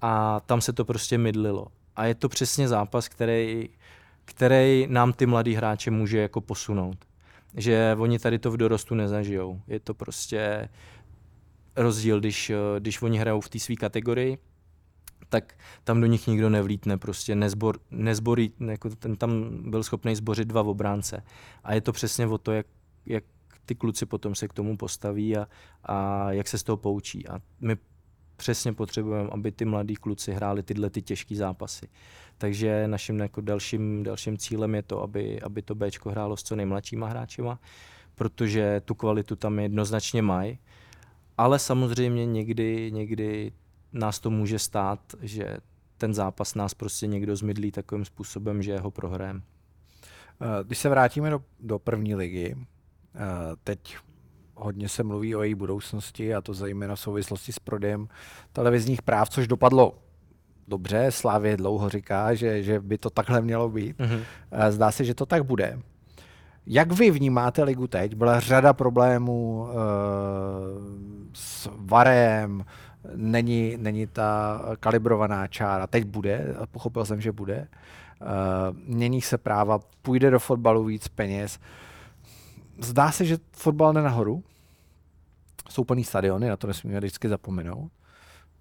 a tam se to prostě mydlilo. A je to přesně zápas, který, který nám ty mladí hráče může jako posunout. Že oni tady to v dorostu nezažijou. Je to prostě rozdíl, když, když oni hrajou v té své kategorii, tak tam do nich nikdo nevlítne, prostě nezbor, nezborí, jako ten tam byl schopný zbořit dva obránce. A je to přesně o to, jak, jak ty kluci potom se k tomu postaví a, a jak se z toho poučí. A my přesně potřebujeme, aby ty mladí kluci hráli tyhle ty těžké zápasy. Takže naším jako dalším, dalším cílem je to, aby, aby to Bčko hrálo s co nejmladšíma hráčima, protože tu kvalitu tam jednoznačně mají. Ale samozřejmě někdy, někdy nás to může stát, že ten zápas nás prostě někdo zmydlí takovým způsobem, že ho prohrajeme. Eh, když se vrátíme do, do první ligy, eh, teď hodně se mluví o její budoucnosti a to zejména v souvislosti s prodejem televizních práv, což dopadlo dobře. Slávě dlouho říká, že, že by to takhle mělo být. Mm-hmm. Zdá se, že to tak bude. Jak vy vnímáte ligu teď? Byla řada problémů uh, s varem, není, není ta kalibrovaná čára. Teď bude, pochopil jsem, že bude. Uh, mění se práva, půjde do fotbalu víc peněz. Zdá se, že fotbal jde nahoru. Jsou plný stadiony, na to nesmíme vždycky zapomenout.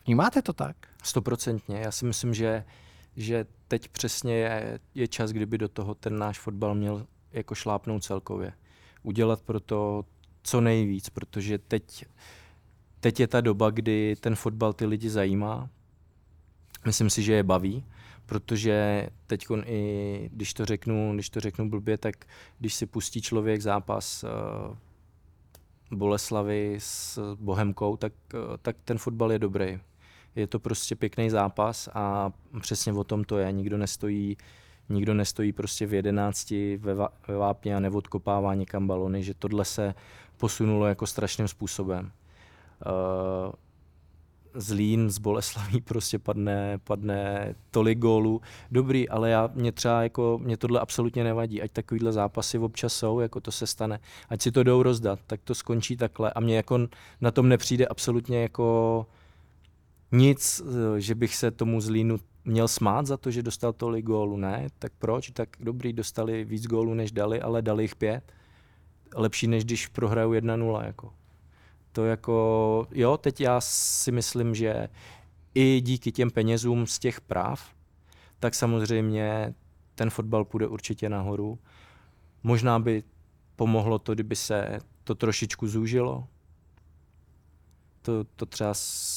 Vnímáte to tak? Stoprocentně. Já si myslím, že, že teď přesně je, je čas, kdyby do toho ten náš fotbal měl jako šlápnout celkově. Udělat pro to co nejvíc, protože teď teď je ta doba, kdy ten fotbal ty lidi zajímá. Myslím si, že je baví, protože teď i, když to řeknu, když to řeknu blbě, tak když si pustí člověk zápas uh, Boleslavy s Bohemkou, tak, uh, tak ten fotbal je dobrý. Je to prostě pěkný zápas a přesně o tom to je. Nikdo nestojí, nikdo nestojí prostě v jedenácti ve, ve vápně a neodkopává někam balony, že tohle se posunulo jako strašným způsobem uh, Zlín z Boleslaví prostě padne, padne tolik gólů. Dobrý, ale já, mě třeba jako, mě tohle absolutně nevadí. Ať takovýhle zápasy občas jsou, jako to se stane. Ať si to jdou rozdat, tak to skončí takhle. A mně jako na tom nepřijde absolutně jako nic, že bych se tomu Zlínu měl smát za to, že dostal tolik gólů. Ne, tak proč? Tak dobrý, dostali víc gólů, než dali, ale dali jich pět. Lepší, než když prohrajou 1-0. Jako to jako, jo, teď já si myslím, že i díky těm penězům z těch práv, tak samozřejmě ten fotbal půjde určitě nahoru. Možná by pomohlo to, kdyby se to trošičku zúžilo. To, to třeba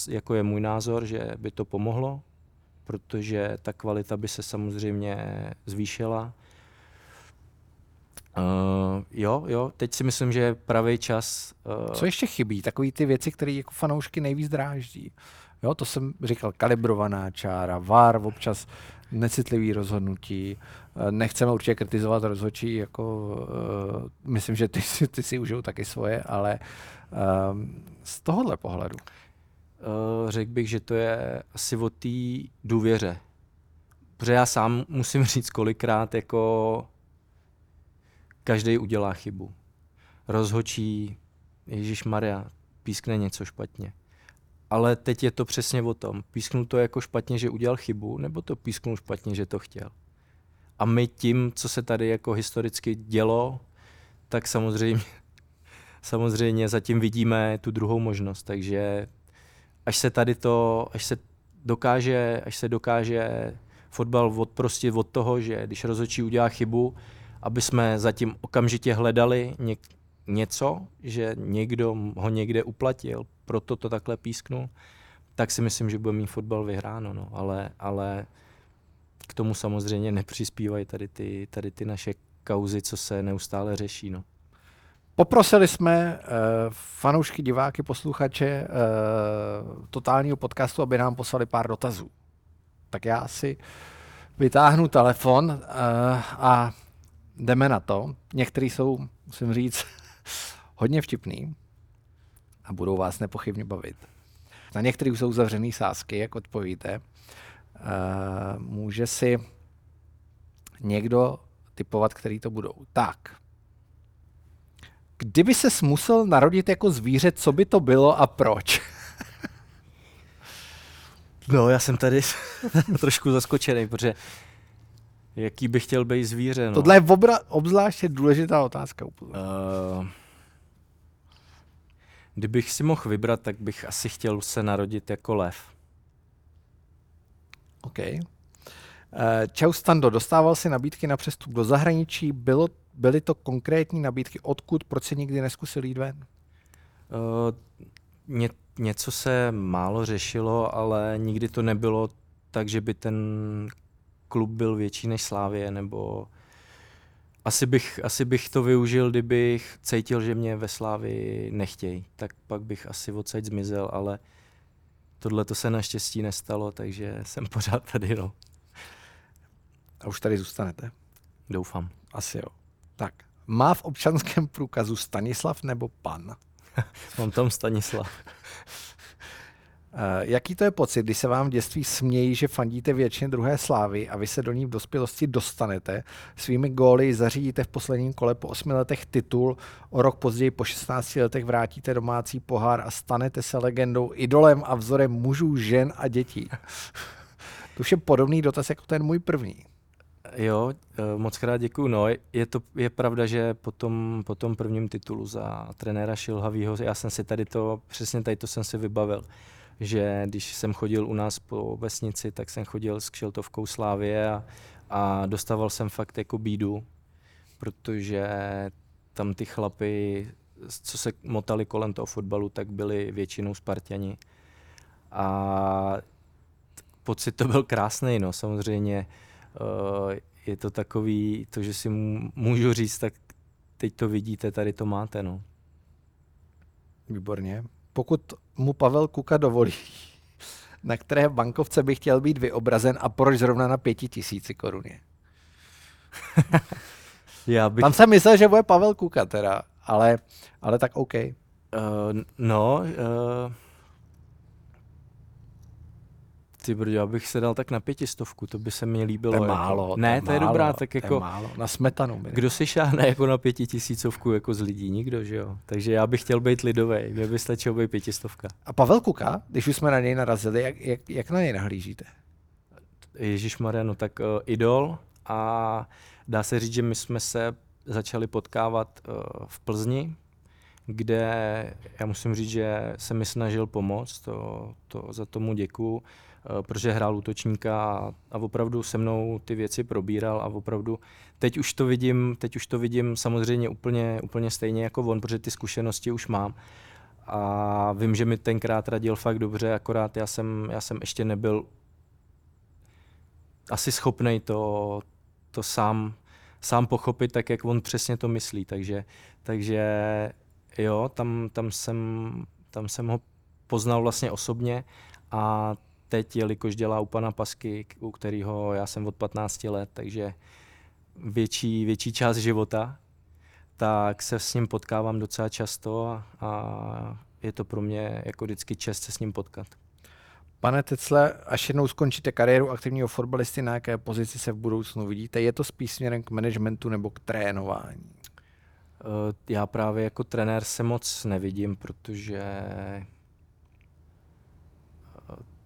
jako je můj názor, že by to pomohlo, protože ta kvalita by se samozřejmě zvýšila. Uh, jo, jo, teď si myslím, že je pravý čas. Uh... Co ještě chybí? Takové ty věci, které jako fanoušky nejvíc dráždí. Jo, to jsem říkal, kalibrovaná čára, VAR, občas necitlivý rozhodnutí. Uh, nechceme určitě kritizovat rozhodčí, jako uh, myslím, že ty, ty si užijou taky svoje, ale uh, z tohohle pohledu. Uh, řekl bych, že to je asi o té důvěře. Protože já sám musím říct kolikrát jako Každý udělá chybu. Rozhočí, Ježíš Maria, pískne něco špatně. Ale teď je to přesně o tom. Písknu to jako špatně, že udělal chybu, nebo to písknu špatně, že to chtěl. A my tím, co se tady jako historicky dělo, tak samozřejmě, samozřejmě zatím vidíme tu druhou možnost. Takže až se tady to, až se dokáže, až se dokáže Fotbal od, prostě od toho, že když rozhodčí udělá chybu, aby jsme zatím okamžitě hledali něk, něco, že někdo ho někde uplatil, proto to takhle písknul, tak si myslím, že bude mít fotbal vyhráno. No. Ale, ale k tomu samozřejmě nepřispívají tady ty, tady ty naše kauzy, co se neustále řeší. No. Poprosili jsme uh, fanoušky, diváky, posluchače uh, totálního podcastu, aby nám poslali pár dotazů. Tak já si vytáhnu telefon uh, a jdeme na to. Některý jsou, musím říct, hodně vtipný a budou vás nepochybně bavit. Na některých jsou zavřený sázky, jak odpovíte. Uh, může si někdo typovat, který to budou. Tak. Kdyby se musel narodit jako zvíře, co by to bylo a proč? no, já jsem tady trošku zaskočený, protože jaký bych chtěl být zvíře? No. Tohle je obra- obzvláště důležitá otázka. Uh, kdybych si mohl vybrat, tak bych asi chtěl se narodit jako lev. OK. Eh, čau Stando, dostával si nabídky na přestup do zahraničí, bylo, byly to konkrétní nabídky, odkud, proč si nikdy neskusil jít ven? Uh, ně, něco se málo řešilo, ale nikdy to nebylo tak, že by ten klub byl větší než Slávě, nebo asi bych, asi bych to využil, kdybych cítil, že mě ve Slávi nechtějí, tak pak bych asi odsaď zmizel, ale tohle to se naštěstí nestalo, takže jsem pořád tady. No. A už tady zůstanete? Doufám. Asi jo. Tak, má v občanském průkazu Stanislav nebo pan? Mám tam Stanislav. Uh, jaký to je pocit, když se vám v dětství smějí, že fandíte většině druhé slávy a vy se do ní v dospělosti dostanete, svými góly zařídíte v posledním kole po osmi letech titul, o rok později po 16 letech vrátíte domácí pohár a stanete se legendou, idolem a vzorem mužů, žen a dětí. to už je podobný dotaz jako ten můj první. Jo, eh, moc krát děkuju. No, je, to, je pravda, že po tom, po tom prvním titulu za trenéra Šilhavýho, já jsem si tady to, přesně tady to jsem si vybavil, že když jsem chodil u nás po vesnici, tak jsem chodil s kšeltovkou Slávě a, a dostával jsem fakt jako bídu, protože tam ty chlapy, co se motali kolem toho fotbalu, tak byli většinou Spartiani. A pocit to byl krásný, no samozřejmě Eh, je to takový, to, že si můžu říct, tak teď to vidíte, tady to máte. No. Výborně. Pokud mu Pavel Kuka dovolí, na které bankovce by chtěl být vyobrazen a proč zrovna na pěti tisíci koruně? Já bych... Tam jsem myslel, že bude Pavel Kuka teda, ale, ale tak OK. Uh, no, uh, ty brdo, já bych se dal tak na pětistovku, to by se mi líbilo. To je jako. málo. Ne, to, to je málo, dobrá, tak jako... To je málo, na smetanu. Minimum. Kdo si šáhne jako na pětitisícovku jako z lidí? Nikdo, že jo? Takže já bych chtěl být lidový, mě by stačilo být pětistovka. A Pavel Kuka, když už jsme na něj narazili, jak, jak, jak na něj nahlížíte? Ježíš no tak uh, idol a dá se říct, že my jsme se začali potkávat uh, v Plzni, kde já musím říct, že se mi snažil pomoct, to, to za tomu děkuju. Eh, protože hrál útočníka a, a opravdu se mnou ty věci probíral a opravdu teď už to vidím, teď už to vidím samozřejmě úplně, úplně stejně jako on, protože ty zkušenosti už mám. A vím, že mi tenkrát radil fakt dobře, akorát já jsem, já jsem ještě nebyl asi schopný to, to sám, sám pochopit, tak jak on přesně to myslí. Takže, takže jo, tam, tam, jsem, tam jsem ho poznal vlastně osobně a teď, jelikož dělá u pana Pasky, u kterého já jsem od 15 let, takže větší, větší část života, tak se s ním potkávám docela často a, a je to pro mě jako vždycky čest se s ním potkat. Pane Tecle, až jednou skončíte kariéru aktivního fotbalisty, na jaké pozici se v budoucnu vidíte? Je to spíš směrem k managementu nebo k trénování? Eh, já právě jako trenér se moc nevidím, protože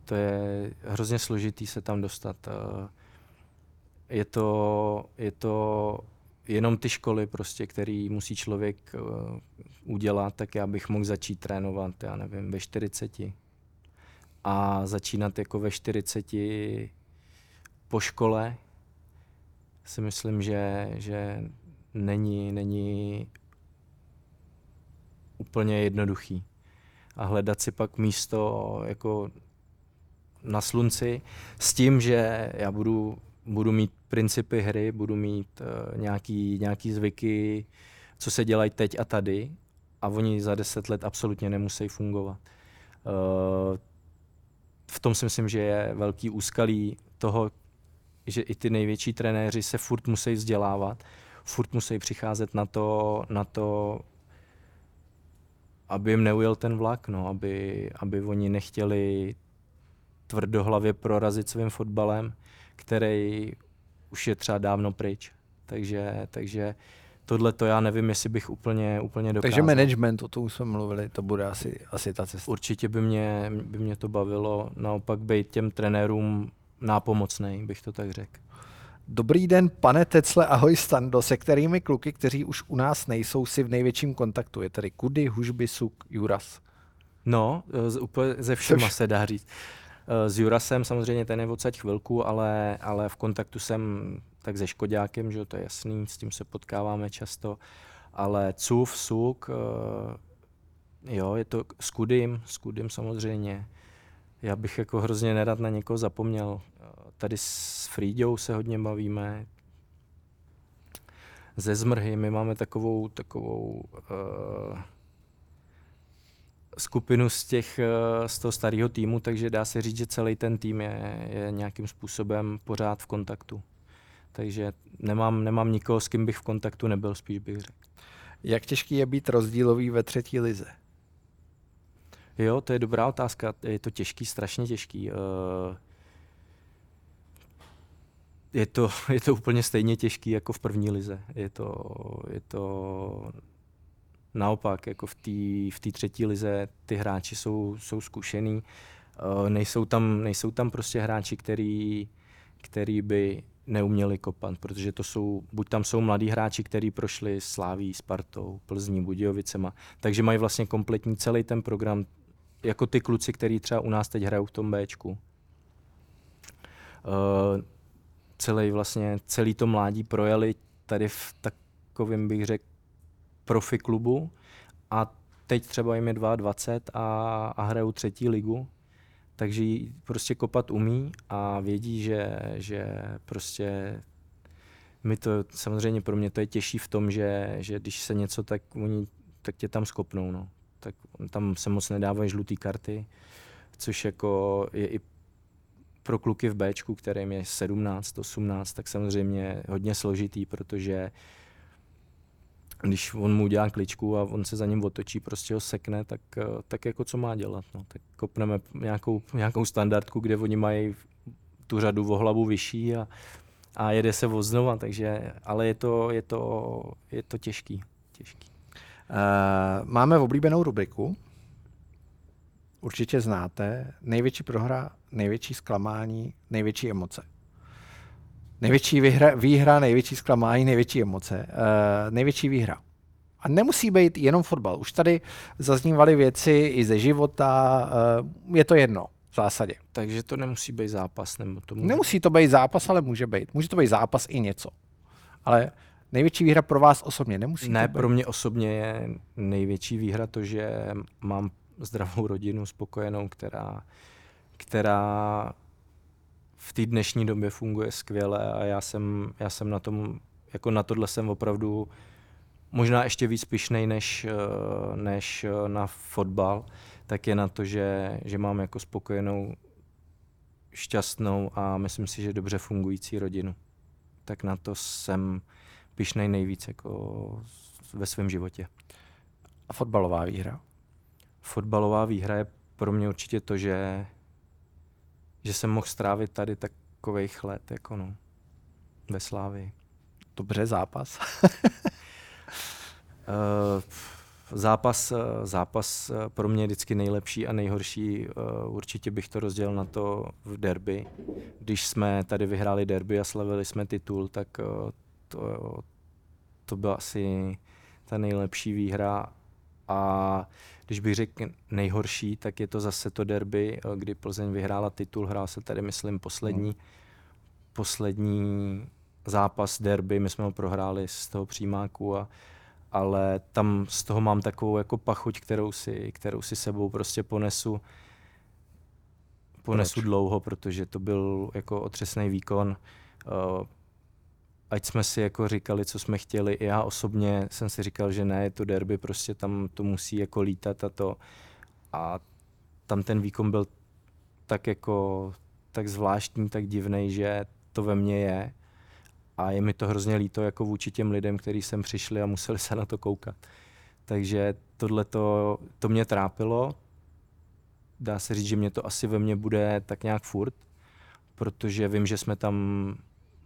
to je hrozně složitý se tam dostat. Eh, je to, je to jenom ty školy, prostě, který musí člověk eh, udělat, tak já bych mohl začít trénovat, já nevím, ve 40. A začínat jako ve 40 po škole si myslím, že, že není, není úplně jednoduchý. A hledat si pak místo jako na slunci s tím, že já budu, budu mít principy hry, budu mít uh, nějaký, nějaký zvyky, co se dělají teď a tady a oni za deset let absolutně nemusí fungovat. Uh, v tom si myslím, že je velký úskalí toho, že i ty největší trenéři se furt musí vzdělávat, furt musí přicházet na to, na to aby jim neujel ten vlak, no, aby, aby oni nechtěli tvrdohlavě prorazit svým fotbalem, který už je třeba dávno pryč. Takže, takže tohle to já nevím, jestli bych úplně, úplně dokázal. Takže management, o tom jsme mluvili, to bude asi, asi ta cesta. Určitě by mě, by mě to bavilo, naopak být těm trenérům nápomocný, bych to tak řekl. Dobrý den, pane Tecle, ahoj Stando, se kterými kluky, kteří už u nás nejsou, si v největším kontaktu? Je tady Kudy, Hužby, Suk, Juras. No, z, úplně ze všema se dá říct. Eh, s Jurasem samozřejmě ten je odsaď chvilku, ale, ale v kontaktu jsem tak se Škodákem, že to je jasný, s tím se potkáváme často, ale Cuf, Suk, eh, jo, je to s Kudym, s Kudym samozřejmě. Já bych jako hrozně nerad na někoho zapomněl. Eh, tady s Frýďou se hodně bavíme, ze Zmrhy, my máme takovou, takovou uh, skupinu z, těch, uh, z toho starého týmu, takže dá se říct, že celý ten tým je, je nějakým způsobem pořád v kontaktu. Takže nemám, nemám nikoho, s kým bych v kontaktu nebyl, spíš bych řekl. Jak těžký je být rozdílový ve třetí lize? Jo, to je dobrá otázka. Je to těžký, strašně těžký. Uh, je to, je to úplně stejně těžký jako v první lize. Je to, je to naopak, jako v té v třetí lize ty hráči jsou, jsou zkušený. Uh, nejsou, tam, nejsou tam prostě hráči, který, který by neuměli kopat, protože to jsou, buď tam jsou mladí hráči, kteří prošli Sláví, Spartou, Plzní, Budějovicema, takže mají vlastně kompletní celý ten program, jako ty kluci, kteří třeba u nás teď hrajou v tom Bčku. Uh, celý vlastně, celý to mládí projeli tady v takovém, bych řekl, profi klubu a teď třeba jim je 22 a, a hrajou třetí ligu, takže prostě kopat umí a vědí, že, že prostě mi to, samozřejmě pro mě to je těžší v tom, že, že když se něco, tak oni tak tě tam skopnou, no. Tak tam se moc nedávají žluté karty, což jako je i pro kluky v Bčku, kterým je 17, 18, tak samozřejmě hodně složitý, protože když on mu udělá kličku a on se za ním otočí, prostě ho sekne, tak, eh, tak jako co má dělat. No. Tak kopneme nějakou, nějakou standardku, kde oni mají tu řadu o hlavu vyšší a, a jede se voznova, takže, ale je to, je to, je to těžký. těžký. Uh, máme oblíbenou rubriku, určitě znáte, největší prohra, největší zklamání, největší emoce. Největší výhra, výhra největší zklamání, největší emoce. Uh, největší výhra. A nemusí být jenom fotbal. Už tady zaznívaly věci i ze života. Uh, je to jedno v zásadě. Takže to nemusí být zápas? Nebo to může... Nemusí to být zápas, ale může být. Může to být zápas i něco. Ale největší výhra pro vás osobně nemusí Ne, to být. pro mě osobně je největší výhra to, že mám zdravou rodinu, spokojenou, která, která v té dnešní době funguje skvěle a já jsem, já jsem na tom, jako na tohle jsem opravdu možná ještě víc pišnej než, eh, než eh, na fotbal, tak je na to, že, že mám jako spokojenou, šťastnou a myslím si, že dobře fungující rodinu. Tak na to jsem pišnej nejvíc jako ve svém životě. A fotbalová výhra? Fotbalová výhra je pro mě určitě to, že že jsem mohl strávit tady takových let, jako no, ve Slávii. Dobře, zápas. uh, zápas, zápas pro mě vždycky nejlepší a nejhorší. Určitě bych to rozdělil na to v derby. Když jsme tady vyhráli derby a slavili jsme titul, tak to, to byla asi ta nejlepší výhra. A když bych řekl nejhorší, tak je to zase to derby, eh, kdy Plzeň vyhrála titul, hrál se tady, myslím, poslední. poslední zápas derby, my jsme ho prohráli z toho přímáku, a, ale tam z toho mám takovou jako pachuť, kterou si, kterou si sebou prostě ponesu ponesu Proč? dlouho, protože to byl jako otřesný výkon. Uh, ať jsme si jako říkali, co jsme chtěli. I já osobně jsem si říkal, že ne, je to derby, prostě tam to musí jako lítat a to. A tam ten výkon byl tak jako tak zvláštní, tak divný, že to ve mně je. A je mi to hrozně líto jako vůči těm lidem, kteří sem přišli a museli se na to koukat. Takže tohle to, to mě trápilo. Dá se říct, že mě to asi ve mně bude tak nějak furt, protože vím, že jsme tam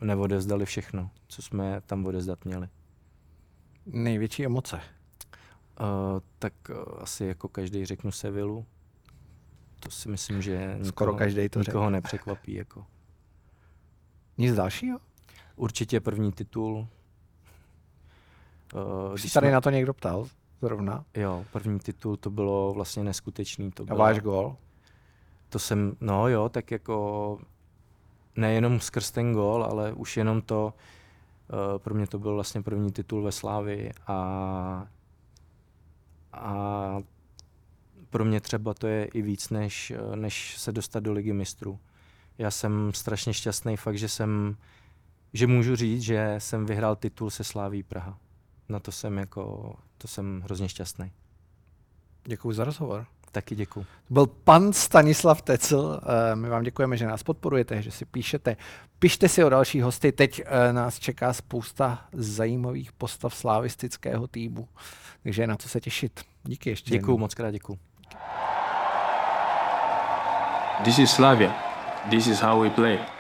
neodezdali všechno, co jsme tam odezdat měli. Největší emoce? Uh, tak uh, asi jako každý řeknu Sevilu. To si myslím, že nikoho, Skoro každý to nikoho nepřekvapí. Jako. Nic dalšího? Určitě první titul. Uh, Když tady jsme... na to někdo ptal zrovna? Jo, první titul to bylo vlastně neskutečný. To A bylo... váš gol? To jsem, no jo, tak jako nejenom skrz ten gol, ale už jenom to, uh, pro mě to byl vlastně první titul ve Slávi a, a pro mě třeba to je i víc, než, než se dostat do ligy mistrů. Já jsem strašně šťastný fakt, že jsem, že můžu říct, že jsem vyhrál titul se Sláví Praha. Na to jsem jako, to jsem hrozně šťastný. Děkuji za rozhovor. Taky děkuji. To byl pan Stanislav Tecl. Eh, my vám děkujeme, že nás podporujete, že si píšete. Pište si o další hosty. Teď eh, nás čeká spousta zajímavých postav slavistického týmu. Takže je na co se těšit. Díky ještě. Děkuji, moc krát děkuji. This is Slavia. This is how we play.